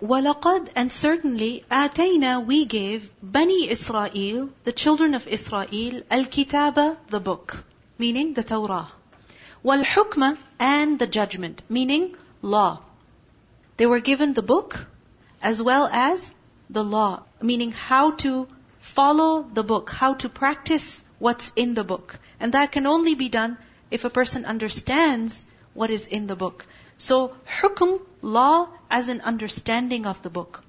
وَلَقَدْ and certainly آتَيْنا we gave Bani Israel, the children of Israel, al-kitaba, the book, meaning the Torah. وَالْحُكْمَ and the judgment, meaning law. They were given the book as well as the law, meaning how to follow the book, how to practice what's in the book. And that can only be done if a person understands what is in the book. So, hukum, law, as an understanding of the book.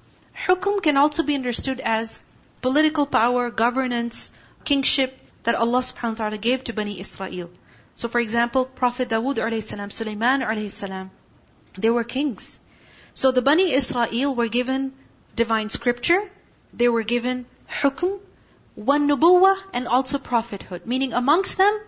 Hukum can also be understood as political power, governance, kingship that Allah subhanahu wa ta'ala gave to Bani Israel. So for example, Prophet Dawood alayhi salam, Sulaiman alayhi salam, they were kings. So the Bani Israel were given divine scripture, they were given hukum, one nubuwah, and also prophethood. Meaning amongst them,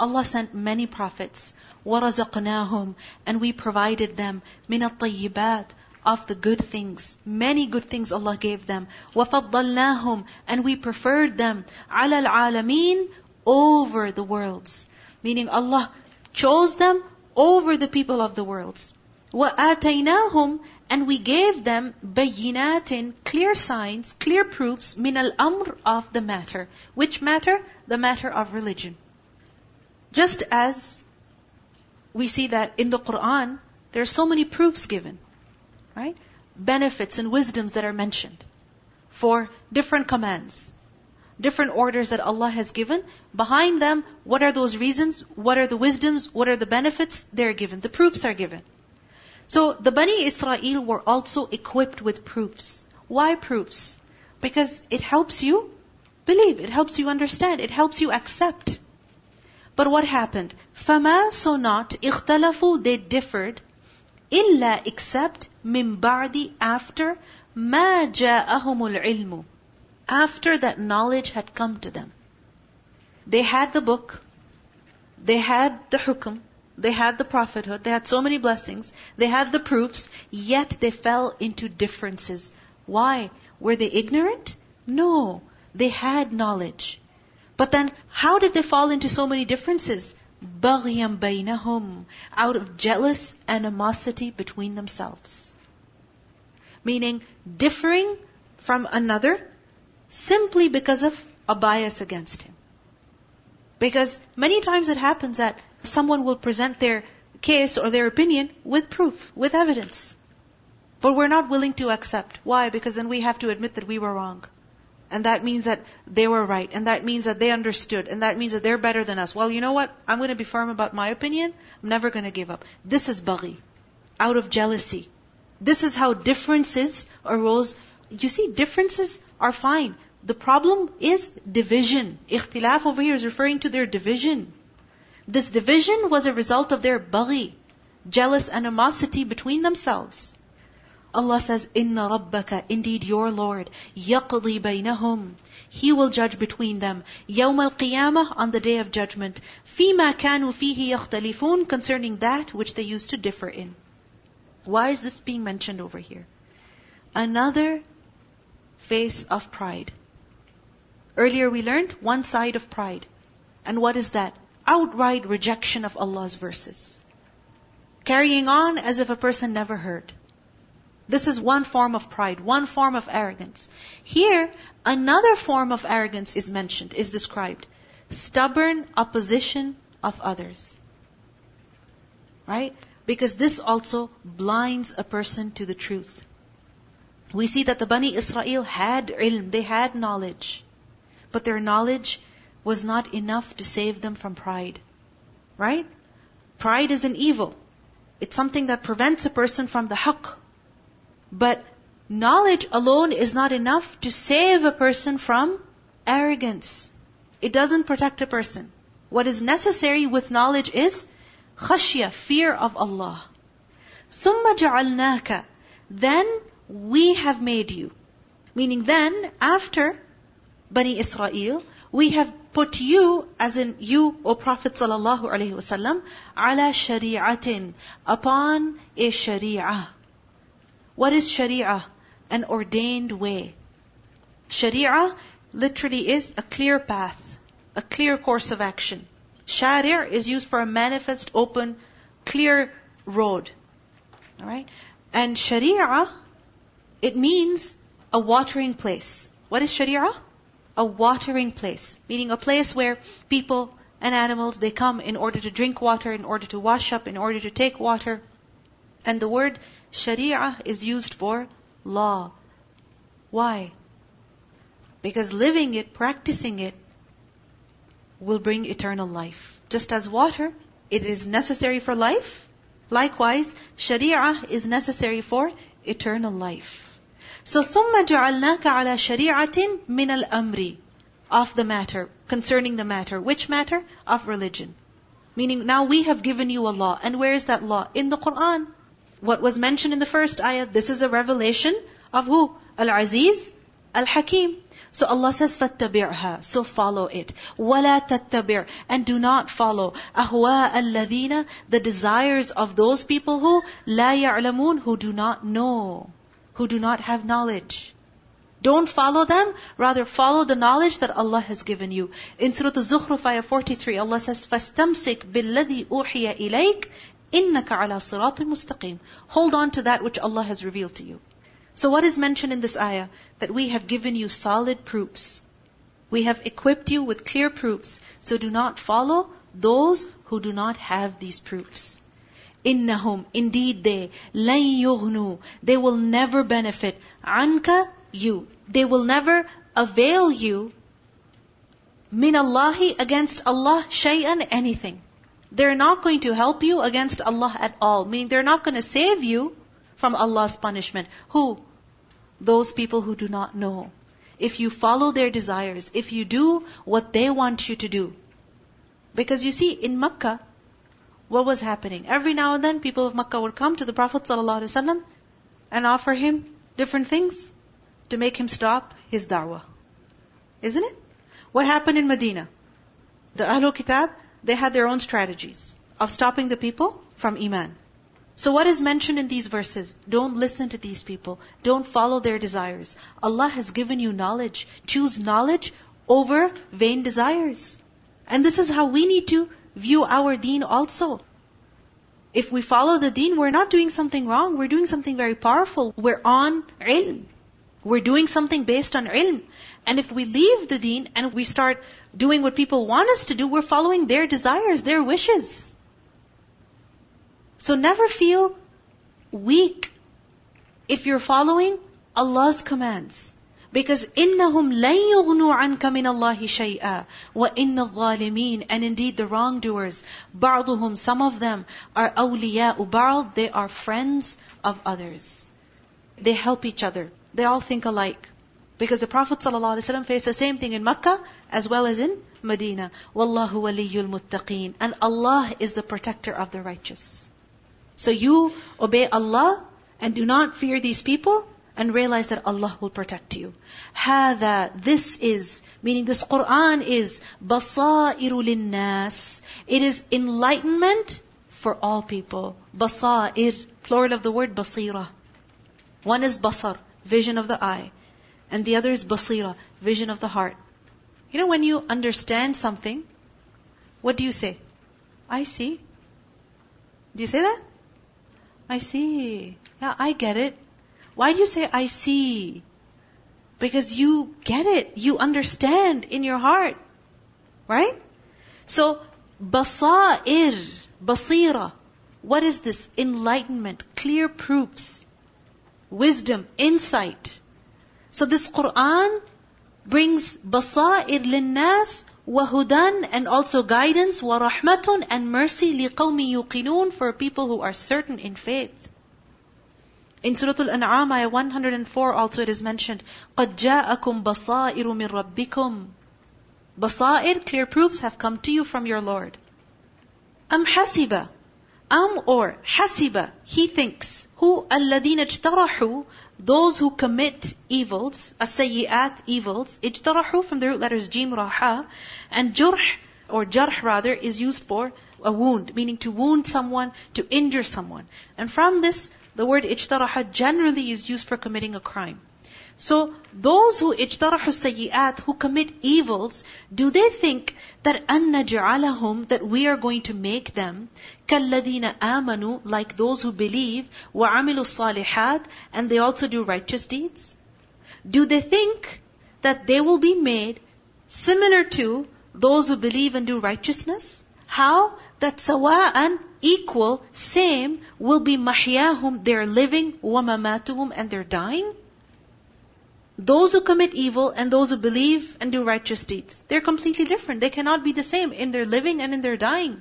Allah sent many prophets. وَرَزَقْنَاهُمْ And we provided them مِنَ الطَّيِّبَاتِ of the good things. Many good things Allah gave them. وَفَضَّلْنَاهُمْ And we preferred them عَلَى الْعَالَمِينَ over the worlds. Meaning Allah chose them over the people of the worlds. وَآتَيْنَاهُمْ And we gave them بَيِّنَاتٍ Clear signs, clear proofs مِنَ الْأَمْرِ of the matter. Which matter? The matter of religion. Just as we see that in the Quran, there are so many proofs given, right? Benefits and wisdoms that are mentioned for different commands, different orders that Allah has given. Behind them, what are those reasons? What are the wisdoms? What are the benefits? They're given. The proofs are given. So the Bani Israel were also equipped with proofs. Why proofs? Because it helps you believe, it helps you understand, it helps you accept. But what happened? فَمَا So not, اختلفوا, they differed, إِلَّا except مِن بَعْدِ after مَا جَاءَهُمُ الْعِلْمُ After that knowledge had come to them. They had the book, they had the hukum, they had the prophethood, they had so many blessings, they had the proofs, yet they fell into differences. Why? Were they ignorant? No. They had knowledge. But then, how did they fall into so many differences? بَغْيًا بَيْنَهُمْ Out of jealous animosity between themselves. Meaning, differing from another simply because of a bias against him. Because many times it happens that someone will present their case or their opinion with proof, with evidence. But we're not willing to accept. Why? Because then we have to admit that we were wrong. And that means that they were right. And that means that they understood. And that means that they're better than us. Well, you know what? I'm going to be firm about my opinion. I'm never going to give up. This is baghi. Out of jealousy. This is how differences arose. You see, differences are fine. The problem is division. Ikhtilaf over here is referring to their division. This division was a result of their baghi. Jealous animosity between themselves. Allah says, Inna rabbaka, indeed your Lord, yaqdi baynahum. He will judge between them. يوم القيامة, on the day of judgment. فيما كانوا فيه يختلفون, concerning that which they used to differ in. Why is this being mentioned over here? Another face of pride. Earlier we learned one side of pride. And what is that? Outright rejection of Allah's verses. Carrying on as if a person never heard. This is one form of pride, one form of arrogance. Here, another form of arrogance is mentioned, is described. Stubborn opposition of others. Right? Because this also blinds a person to the truth. We see that the Bani Israel had ilm, they had knowledge. But their knowledge was not enough to save them from pride. Right? Pride is an evil. It's something that prevents a person from the haqq, but knowledge alone is not enough to save a person from arrogance. It doesn't protect a person. What is necessary with knowledge is khashya, fear of Allah. ثُمَّ جَعَلْنَاكَ Then we have made you. Meaning then, after Bani Israel, we have put you, as in you, O Prophet sallallahu alaihi wasallam, ala shari'atin, upon a shari'ah. What is Sharia? An ordained way. Sharia literally is a clear path, a clear course of action. Sharia is used for a manifest, open, clear road. Alright? And Sharia It means a watering place. What is Sharia? A watering place. Meaning a place where people and animals, they come in order to drink water, in order to wash up, in order to take water. And the word Sharia is used for law. Why? Because living it, practicing it, will bring eternal life. Just as water, it is necessary for life. Likewise, Sharia is necessary for eternal life. So ثم جعلناك على شريعة من الأمر of the matter, concerning the matter. Which matter? Of religion. Meaning now we have given you a law. And where is that law? In the Quran. What was mentioned in the first ayah, this is a revelation of who? Al-Aziz, Al-Hakim. So Allah says, فَاتَّبِعْهَا So follow it. وَلَا تَتَّبِعْ And do not follow أَهْوَاءَ الَّذِينَ The desires of those people who لَا يَعْلَمُونَ Who do not know. Who do not have knowledge. Don't follow them, rather follow the knowledge that Allah has given you. In Surah Al-Zukhruf, ayah 43, Allah says, فَاسْتَمْسِكْ بِالَّذِي أُوحِيَ إِلَيْكَ إِنَّكَ عَلَى صِرَاطٍ مُسْتَقِيمٍ Hold on to that which Allah has revealed to you. So what is mentioned in this ayah? That we have given you solid proofs. We have equipped you with clear proofs. So do not follow those who do not have these proofs. Innahum, indeed they, لَن يُغْنُوا They will never benefit. عَنْكَ you. They will never avail you min Allahi against Allah shay'an anything. They're not going to help you against Allah at all. Meaning they're not going to save you from Allah's punishment. Who? Those people who do not know. If you follow their desires, if you do what they want you to do. Because you see, in Makkah, what was happening? Every now and then, people of Makkah would come to the Prophet ﷺ and offer him different things to make him stop his da'wah. Isn't it? What happened in Medina? The Ahlul Kitab, they had their own strategies of stopping the people from Iman. So what is mentioned in these verses? Don't listen to these people. Don't follow their desires. Allah has given you knowledge. Choose knowledge over vain desires. And this is how we need to view our deen also. If we follow the deen, we're not doing something wrong. We're doing something very powerful. We're on ilm. We're doing something based on ilm. And if we leave the deen and we start doing what people want us to do, we're following their desires, their wishes. So never feel weak if you're following Allah's commands. Because إِنَّهُمْ لَن يُغْنُوا عَنْكَ مِنَ اللَّهِ شَيْئًا وَإِنَّ الظَّالِمِينَ And indeed the wrongdoers, بَعْضُهُمْ Some of them are أَوْلِيَاءُ بَعْض They are friends of others. They help each other. They all think alike. Because the Prophet ﷺ faced the same thing in Mecca as well as in Medina. Wallahu waliyul muttaqeen. And Allah is the protector of the righteous. So you obey Allah and do not fear these people and realize that Allah will protect you. Hada, this is, meaning this Quran is basairu nas. It is enlightenment for all people. Basair, plural of the word basira. One is basar, vision of the eye. And the other is basira, vision of the heart. You know, when you understand something, what do you say? I see. Do you say that? I see. Yeah, I get it. Why do you say I see? Because you get it. You understand in your heart. Right? So, basair, basira. What is this? Enlightenment, clear proofs wisdom, insight. So this Quran brings basair linnas wahudan and also guidance wa rahmatun and mercy liqawmi yuqinun for people who are certain in faith. In Surah Al-An'am, ayah 104 also it is mentioned, قَدْ جَاءَكُمْ بَصَائِرُ مِنْ رَبِّكُمْ Basair, clear proofs have come to you from your Lord. أَمْ حَسِبَ Am or hasiba, he thinks, who الذين اجترحوا, those who commit evils, as-sayyi'at, evils, ijtarahu from the root letters jim, raha, and jurh, or jarh rather, is used for a wound, meaning to wound someone, to injure someone. And from this, the word ijtaraha generally is used for committing a crime. So those who ijtarahu sayyat, who commit evils, do they think that annaj'alahum, that we are going to make them kalladina amanu, like those who believe, wa amilu salihat, and they also do righteous deeds? Do they think that they will be made similar to those who believe and do righteousness? How? That sawa sawa'an, equal, same, will be mahiyahum they are living, wa mamatuhum, and their dying? Those who commit evil and those who believe and do righteous deeds, they're completely different. They cannot be the same in their living and in their dying.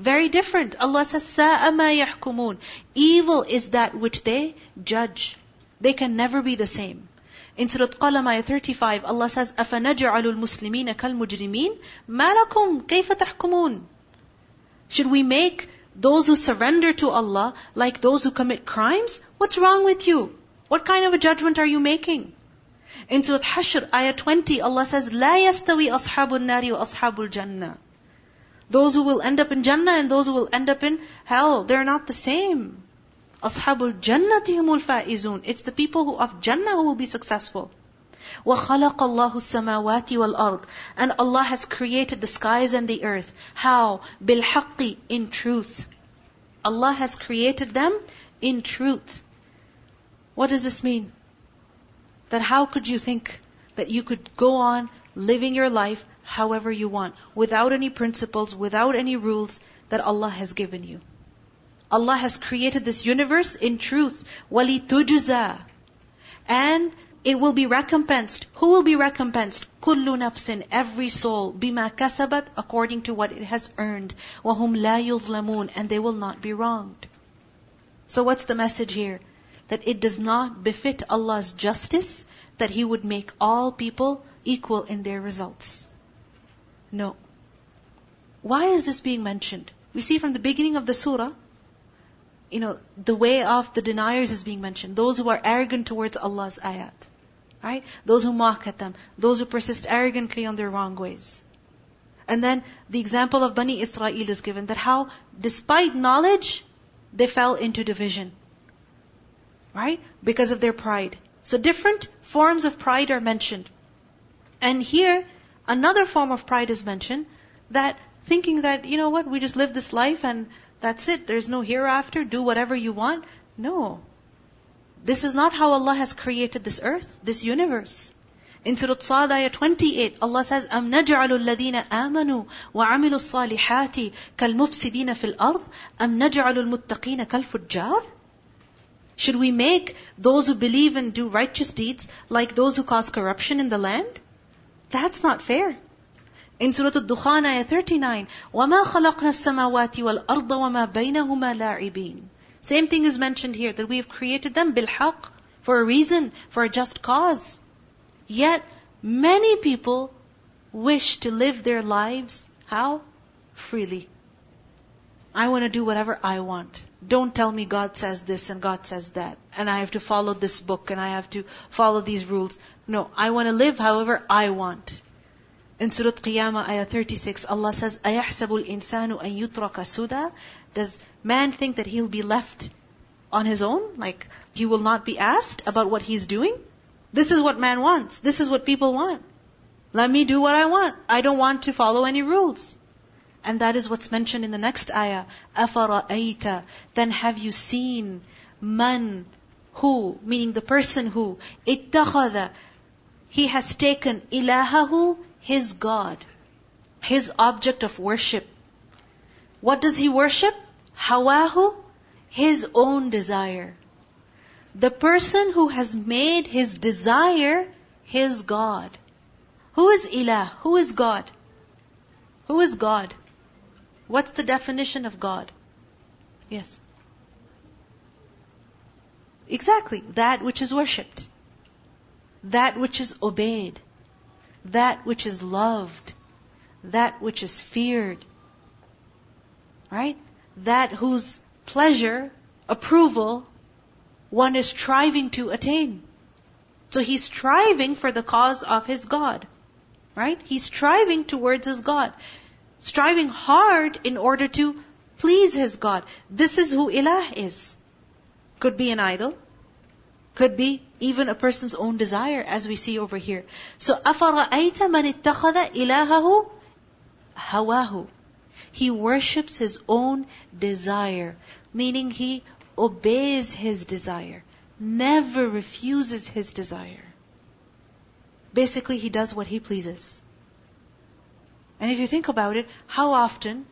Very different. Allah says, سَاءَ مَا يَحْكُمُونَ Evil is that which they judge. They can never be the same. In Surah Qalam, ayah 35, Allah says, أَفَنَجْعَلُ الْمُسْلِمِينَ كَالْمُجْرِمِينَ مَا لَكُمْ كَيْفَ تَحْكُمُونَ Should we make those who surrender to Allah like those who commit crimes? What's wrong with you? What kind of a judgment are you making? In Surah Hashr, ayah 20, Allah says, لا يستوي أصحاب النار وأصحاب الجنة. Those who will end up in Jannah and those who will end up in hell, they're not the same. Ashabul Jannati humul faizun. It's the people who of Jannah who will be successful. وَخَلَقَ اللَّهُ السَّمَاوَاتِ وَالْأَرْضِ And Allah has created the skies and the earth. How? بِالْحَقِّ In truth. Allah has created them in truth. What does this mean? That how could you think that you could go on living your life however you want, without any principles, without any rules that Allah has given you? Allah has created this universe in truth. وَلِتُجْزَى And it will be recompensed. Who will be recompensed? كُلُّ نَفْسٍ Every soul. بِمَا كَسَبَتْ According to what it has earned. وَهُمْ لَا يُظْلَمُونَ And they will not be wronged. So what's the message here? That it does not befit Allah's justice that He would make all people equal in their results. No. Why is this being mentioned? We see from the beginning of the surah, you know, the way of the deniers is being mentioned. Those who are arrogant towards Allah's ayat. Right? Those who mock at them. Those who persist arrogantly on their wrong ways. And then the example of Bani Israel is given that how, despite knowledge, they fell into division. Right? Because of their pride. So different forms of pride are mentioned. And here, another form of pride is mentioned that thinking that, you know what, we just live this life and that's it. There's no hereafter. Do whatever you want. No. This is not how Allah has created this earth, this universe. In Surah Sad, ayah 28, Allah says, أَمْ نَجْعَلُ الَّذِينَ آمَنُوا وَعَمِلُوا الصَّالِحَاتِ كَالْمُفْسِدِينَ فِي الْأَرْضِ أَمْ نَجْعَلُ الْمُتَّقِينَ كَالْفُجَّارِ Should we make those who believe and do righteous deeds like those who cause corruption in the land? That's not fair. In Surah Al-Dukhan, ayah 39, وَمَا خَلَقْنَا السَّمَاوَاتِ وَالْأَرْضَ وَمَا بَيْنَهُمَا لَاعِبِينَ Same thing is mentioned here, that we have created them bilhaq, for a reason, for a just cause. Yet, many people wish to live their lives, how? Freely. I want to do whatever I want. Don't tell me God says this and God says that, and I have to follow this book and I have to follow these rules. No, I want to live however I want. In Surah Qiyamah, ayah 36, Allah says, أَيَحْسَبُ الْإِنسَانُ أَن يُتْرَكَ سُدًى Does man think that he'll be left on his own? Like, he will not be asked about what he's doing? This is what man wants. This is what people want. Let me do what I want. I don't want to follow any rules. And that is what's mentioned in the next ayah. أَفَرَأَيْتَ Then have you seen man who, meaning the person who, اتَّخَذَ He has taken ilahahu his God, his object of worship. What does he worship? Hawahu, his own desire. The person who has made his desire his God. Who is Ilah? Who is God? Who is God? What's the definition of God? Yes. Exactly. That which is worshipped. That which is obeyed that which is loved, that which is feared. Right? That whose pleasure, approval, one is striving to attain. So he's striving for the cause of his God. Right? He's striving towards his God Striving hard in order to please his God. This is who ilah is. Could be an idol. Could be even a person's own desire, as we see over here. So, أَفَرَأَيْتَ مَنِ اتَّخَذَ إِلَهَهُ هَوَاهُ He worships his own desire, meaning he obeys his desire, never refuses his desire. Basically, he does what he pleases. And if you think about it, how often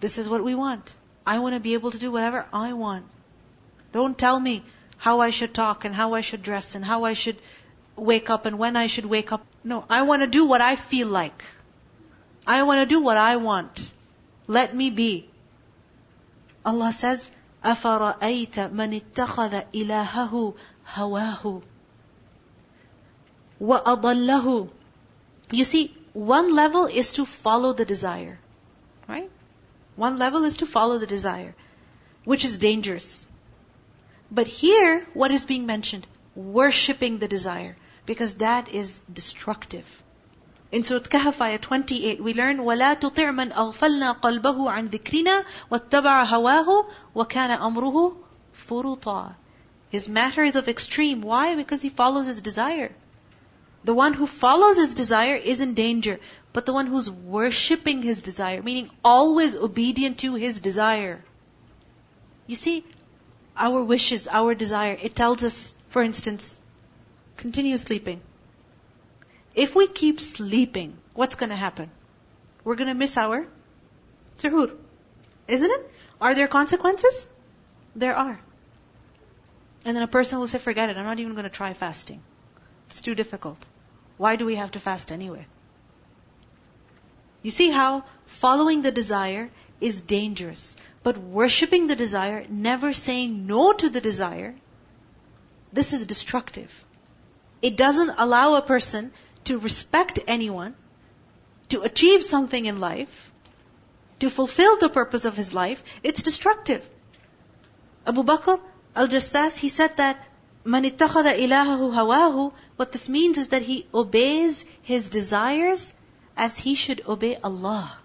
this is what we want. I want to be able to do whatever I want. Don't tell me how I should talk and how I should dress and how I should wake up and when I should wake up. No, I want to do what I feel like. I want to do what I want. Let me be. Allah says, أَفَرَأَيْتَ مَنِ اتَّخَذَ إِلَهَهُ هَوَاهُ وَأَضَلَّهُ You see, one level is to follow the desire. Right? One level is to follow the desire, which is dangerous. But here, what is being mentioned? Worshipping the desire, because that is destructive. In Surah Kahf, ayah 28, we learn, وَلَا تُطِعْ مَنْ أَغْفَلْنَا قَلْبَهُ عَنْ ذِكْرِنَا وَاتَّبَعَ هَوَاهُ وَكَانَ أَمْرُهُ فُرُطًا His matter is of extreme. Why? Because he follows his desire. The one who follows his desire is in danger. But the one who's worshipping his desire, meaning always obedient to his desire. You see, our wishes, our desire, it tells us, for instance, continue sleeping. If we keep sleeping, what's going to happen? We're going to miss our suhoor. Isn't it? Are there consequences? There are. And then a person will say, forget it, I'm not even going to try fasting. It's too difficult why do we have to fast anyway? You see how following the desire is dangerous, but worshipping the desire, never saying no to the desire, this is destructive. It doesn't allow a person to respect anyone, to achieve something in life, to fulfill the purpose of his life. It's destructive. Abu Bakr al-Jassas, he said that, من اتخذ إلهه هواه what this means is that he obeys his desires as he should obey Allah.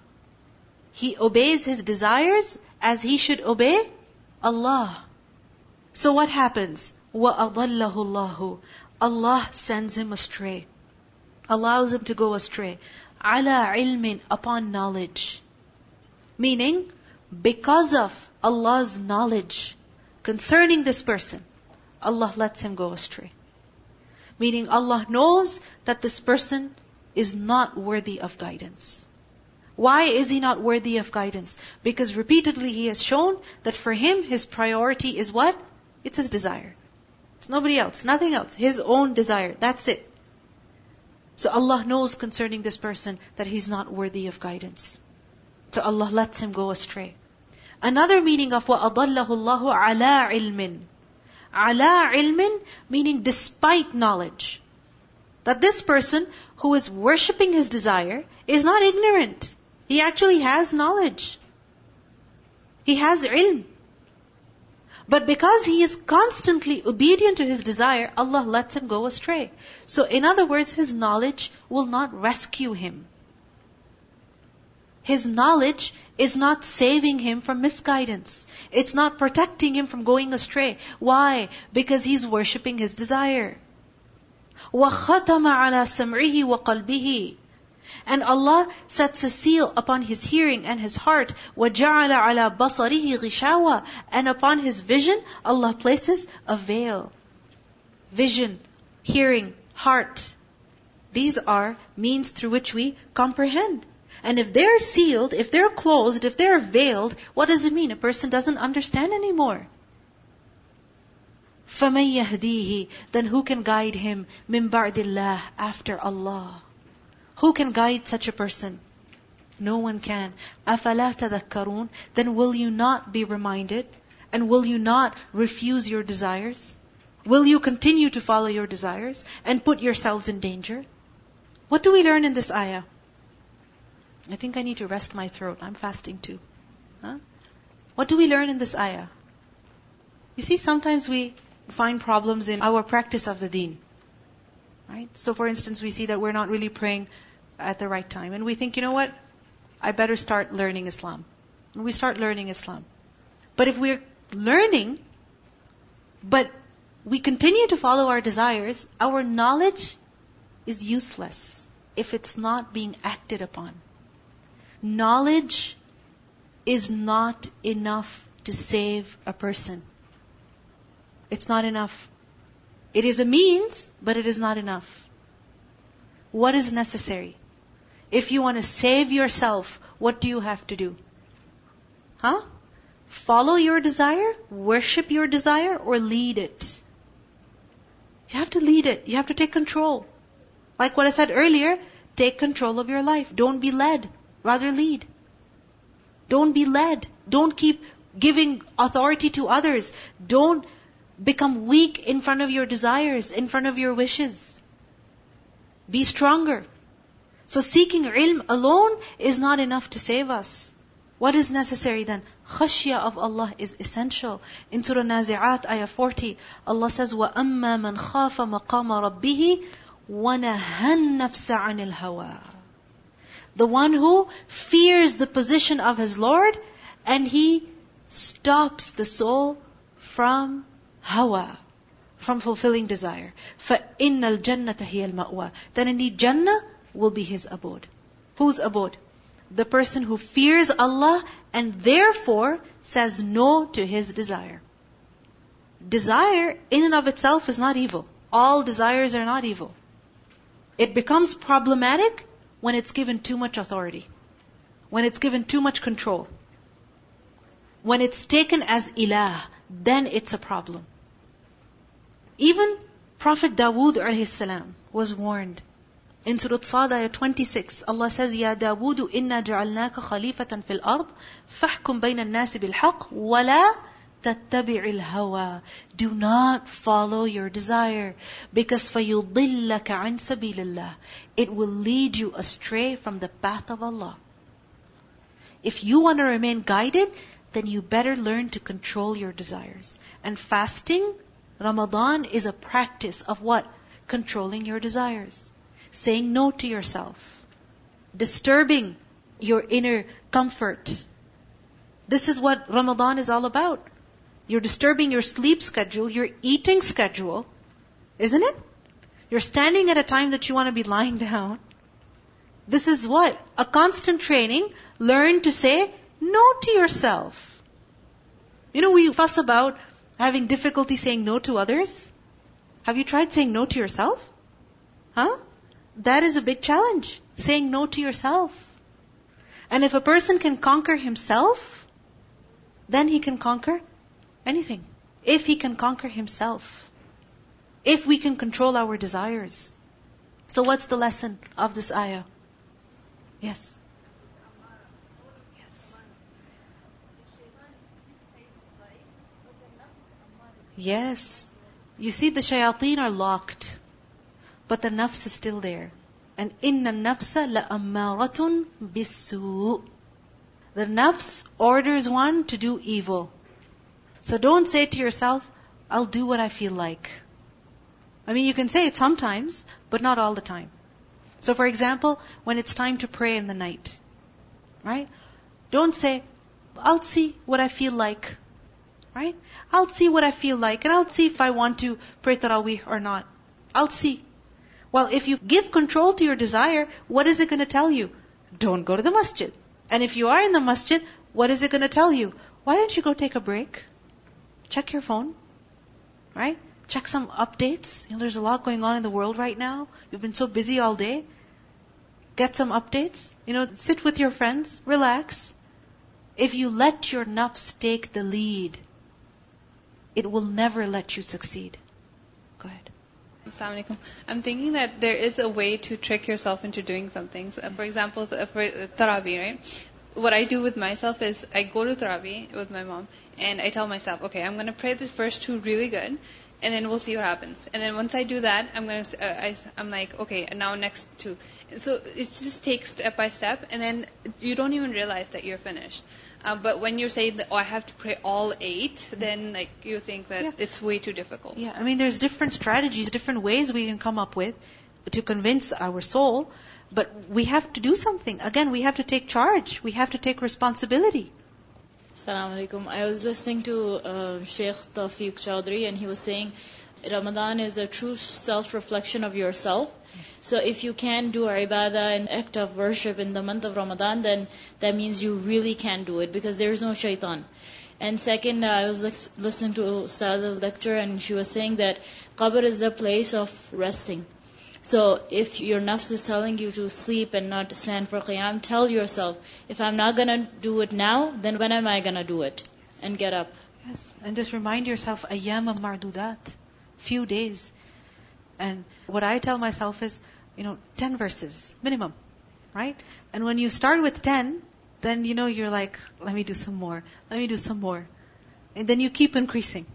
He obeys his desires as he should obey Allah. So what happens? وَأَضَلَّهُ اللَّهُ Allah sends him astray. Allows him to go astray. عَلَى عِلْمٍ Upon knowledge. Meaning, because of Allah's knowledge concerning this person, Allah lets him go astray. Meaning Allah knows that this person is not worthy of guidance. Why is he not worthy of guidance? Because repeatedly he has shown that for him, his priority is what? It's his desire. It's nobody else, nothing else. His own desire. That's it. So Allah knows concerning this person that he's not worthy of guidance. So Allah lets him go astray. Another meaning of وَأَضَلَّهُ اللَّهُ عَلَىٰ عِلْمٍ ala ilmin, meaning despite knowledge. That this person who is worshipping his desire is not ignorant. He actually has knowledge. He has ilm. But because he is constantly obedient to his desire, Allah lets him go astray. So in other words, his knowledge will not rescue him. His knowledge is not saving him from misguidance. It's not protecting him from going astray. Why? Because he's worshipping his desire. وَخَتَمَ عَلَى سَمْعِهِ وَقَلْبِهِ and Allah sets a seal upon his hearing and his heart. وَجَعَلَ عَلَى بَصَرِهِ غِشَاوَةً And upon his vision, Allah places a veil. Vision, hearing, heart. These are means through which we comprehend. And if they're sealed, if they're closed, if they're veiled, what does it mean? A person doesn't understand anymore. فَمَن يَهْدِيهِ Then who can guide him مِن بَعْدِ اللَّهِ After Allah. Who can guide such a person? No one can. أَفَلَا تَذَكَّرُونَ Then will you not be reminded? And will you not refuse your desires? Will you continue to follow your desires and put yourselves in danger? What do we learn in this ayah? I think I need to rest my throat. I'm fasting too. Huh? What do we learn in this ayah? You see, sometimes we find problems in our practice of the deen. Right? So for instance, we see that we're not really praying at the right time. And we think, you know what? I better start learning Islam. And we start learning Islam. But if we're learning, but we continue to follow our desires, our knowledge is useless if it's not being acted upon. Knowledge is not enough to save a person. It's not enough. It is a means, but it is not enough. What is necessary? If you want to save yourself, what do you have to do? Huh? Follow your desire, worship your desire, or lead it. You have to lead it. You have to take control. Like what I said earlier, take control of your life. Don't be led. Rather lead. Don't be led. Don't keep giving authority to others. Don't become weak in front of your desires, in front of your wishes. Be stronger. So seeking ilm alone is not enough to save us. What is necessary then? Khashya of Allah is essential. In Surah Nazi'at, ayah 40, Allah says, وَأَمَّا مَنْ خَافَ مَقَامَ رَبِّهِ وَنَهَى النَّفْسَ عَنِ الْهَوَىٰ The one who fears the position of his Lord and he stops the soul from hawa, from fulfilling desire. فَإِنَّ الْجَنَّةَ هِيَ الْمَأْوَى Then indeed Jannah will be his abode. Whose abode? The person who fears Allah and therefore says no to his desire. Desire in and of itself is not evil. All desires are not evil. It becomes problematic when it's given too much authority. When it's given too much control. When it's taken as ilah, then it's a problem. Even Prophet Dawood alayhi was warned in Surah Sad, ayah 26, Allah says, Ya Dawood, inna ja'alnaka khalifatan fil ard, fahkum bayna nasi bil haq, tattabi'il hawa. Do not follow your desire, because فَيُضِلَّكَ عَنْ سَبِيلِ اللَّهِ It will lead you astray from the path of Allah. If you want to remain guided, then you better learn to control your desires. And fasting, Ramadan is a practice of what? Controlling your desires saying no to yourself, disturbing your inner comfort. This is what Ramadan is all about. You're disturbing your sleep schedule, your eating schedule, isn't it? You're standing at a time that you want to be lying down. This is what? A constant training. Learn to say no to yourself. You know, we fuss about having difficulty saying no to others. Have you tried saying no to yourself? Huh? That is a big challenge. Saying no to yourself. And if a person can conquer himself, then he can conquer anything. If he can conquer himself. If we can control our desires. So what's the lesson of this ayah? Yes. Yes. You see, the shayateen are locked. But the nafs is still there. And inna nafsa la ammaratun bisu. The nafs orders one to do evil. So don't say to yourself, I'll do what I feel like. I mean, you can say it sometimes, but not all the time. So for example, when it's time to pray in the night, right? Don't say, I'll see what I feel like, right? I'll see what I feel like, and I'll see if I want to pray Taraweeh or not. I'll see. Well, if you give control to your desire, what is it going to tell you? Don't go to the masjid. And if you are in the masjid, what is it going to tell you? Why don't you go take a break? Check your phone. Right? Check some updates. You know, there's a lot going on in the world right now. You've been so busy all day. Get some updates. You know, sit with your friends. Relax. If you let your nafs take the lead, it will never let you succeed. Go ahead. I'm thinking that there is a way to trick yourself into doing something. So, uh, for example, uh, for uh, Taraweeh, right? What I do with myself is I go to Taraweeh with my mom and I tell myself, okay, I'm going to pray the first two really good and then we'll see what happens. And then once I do that, I'm going to, uh, I, I'm like, okay, now next two. So it just takes step by step and then you don't even realize that you're finished. Uh, but when you're saying that, oh, I have to pray all eight, then like you think that yeah. it's way too difficult. Yeah, I mean, there's different strategies, different ways we can come up with to convince our soul, but we have to do something. Again, we have to take charge. We have to take responsibility. Assalamu alaikum. I was listening to uh, Sheikh Tawfiq Chowdhury and he was saying Ramadan is a true self reflection of yourself. So if you can do ibadah and act of worship in the month of Ramadan, then that means you really can do it because there is no shaitan. And second, I was listening to Ustaz's lecture and she was saying that qabr is the place of resting. So if your nafs is telling you to sleep and not stand for qiyam, tell yourself, if I'm not going to do it now, then when am I going to do it? And get up. Yes. And just remind yourself, ayyam ma'dudat. Few days. And what I tell myself is, you know, 10 verses, minimum. Right? And when you start with 10, then you know you're like, let me do some more, let me do some more. And then you keep increasing.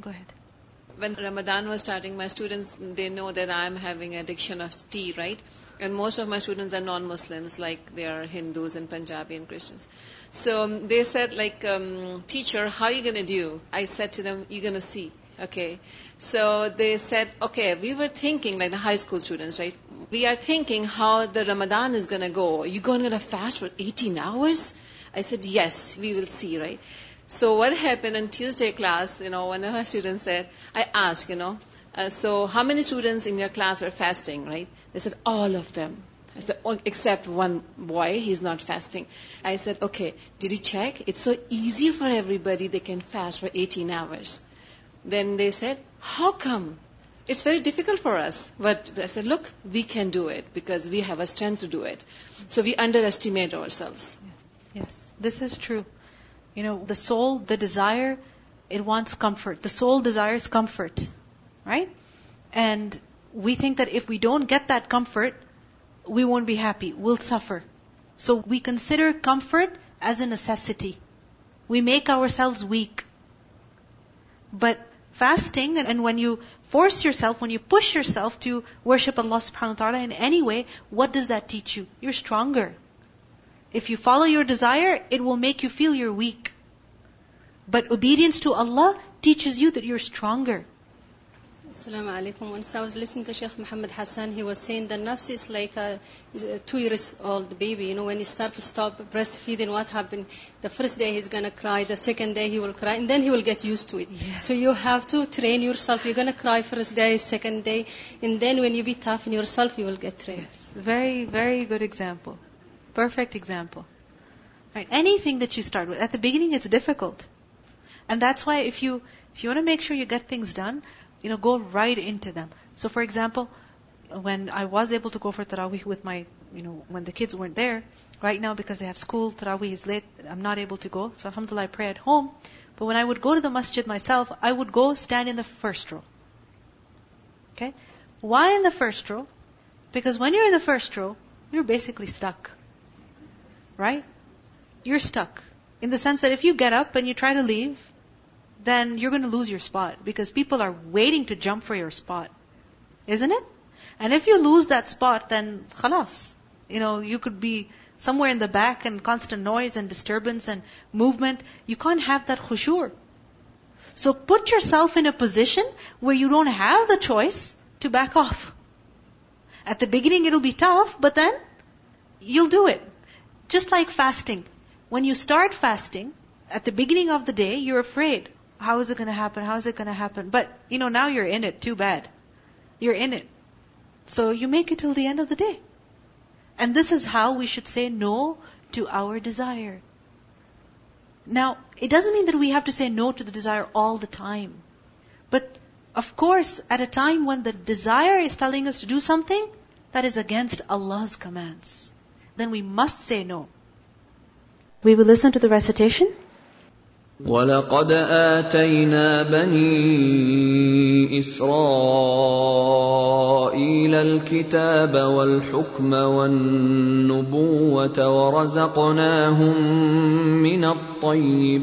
Go ahead. When Ramadan was starting, my students, they know that I'm having addiction of tea, right? And most of my students are non-Muslims, like they are Hindus and Punjabi and Christians. So um, they said, like, um, teacher, how are you to do? I said to them, you're to see. Okay. So they said, okay, we were thinking, like the high school students, right? We are thinking how the Ramadan is to go. You're to fast for 18 hours? I said, yes, we will see, right? So what happened in Tuesday class, you know, one of our students said, I asked, you know, uh, so how many students in your class are fasting, right? They said, all of them. I said, oh, except one boy, he's not fasting. I said, okay, did you check? It's so easy for everybody, they can fast for 18 hours. Then they said, How come? It's very difficult for us. But I said, Look, we can do it because we have a strength to do it. So we underestimate ourselves. Yes, yes. this is true. You know, the soul, the desire, it wants comfort. The soul desires comfort, right? And we think that if we don't get that comfort, we won't be happy. We'll suffer. So we consider comfort as a necessity. We make ourselves weak. But fasting and when you force yourself, when you push yourself to worship Allah subhanahu wa ta'ala in any way, what does that teach you? You're stronger. If you follow your desire, it will make you feel you're weak. But obedience to Allah teaches you that you're stronger. Assalamu alaikum. Once I was listening to Sheikh Muhammad Hassan, he was saying the nafs is like a, a two years old baby. You know, when you start to stop breastfeeding, what happened? The first day he's going to cry, the second day he will cry, and then he will get used to it. Yeah. So you have to train yourself. You're going to cry first day, second day, and then when you be tough in yourself, you will get trained. Yes. Very, very good example. Perfect example. Right. Anything that you start with, at the beginning it's difficult. And that's why if you, if you want to make sure you get things done, you know, go right into them. So for example, when I was able to go for Taraweeh with my, you know, when the kids weren't there, right now because they have school, Taraweeh is late, I'm not able to go. So Alhamdulillah, I pray at home. But when I would go to the masjid myself, I would go stand in the first row. Okay? Why in the first row? Because when you're in the first row, you're basically stuck. Right? You're stuck. In the sense that if you get up and you try to leave, then you're going to lose your spot because people are waiting to jump for your spot. Isn't it? And if you lose that spot, then khalas. You know, you could be somewhere in the back and constant noise and disturbance and movement. You can't have that khushu. So put yourself in a position where you don't have the choice to back off. At the beginning it'll be tough, but then you'll do it. Just like fasting. When you start fasting, at the beginning of the day, you're afraid. How is it going to happen? How is it going to happen? But, you know, now you're in it. Too bad. You're in it. So you make it till the end of the day. And this is how we should say no to our desire. Now, it doesn't mean that we have to say no to the desire all the time. But, of course, at a time when the desire is telling us to do something that is against Allah's commands, then we must say no. We will listen to the recitation. ولقد آتينا بني إسرائيل الكتاب والحكم والنبوة ورزقناهم من الطيبات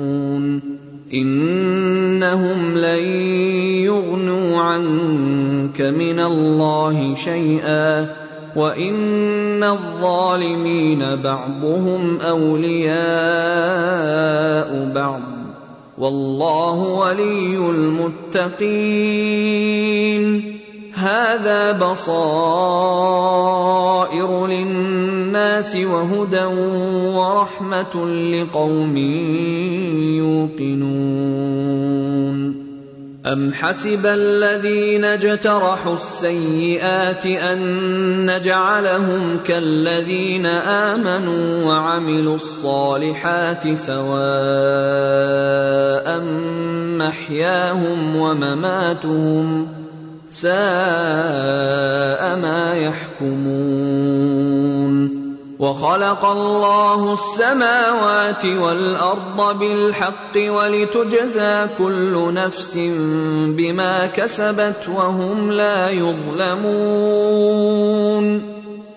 إنهم لن يغنوا عنك من الله شيئا وإن الظالمين بعضهم أولياء بعض والله ولي المتقين هذا بصائر للناس وهدى ورحمة لقوم يوقنون. أم حسب الذين اجترحوا السيئات أن نجعلهم كالذين آمنوا وعملوا الصالحات سواء محياهم ومماتهم ساء ما يحكمون وخلق الله السماوات والأرض بالحق ولتجزى كل نفس بما كسبت وهم لا يظلمون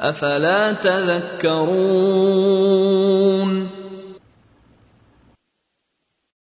أفلا تذكرون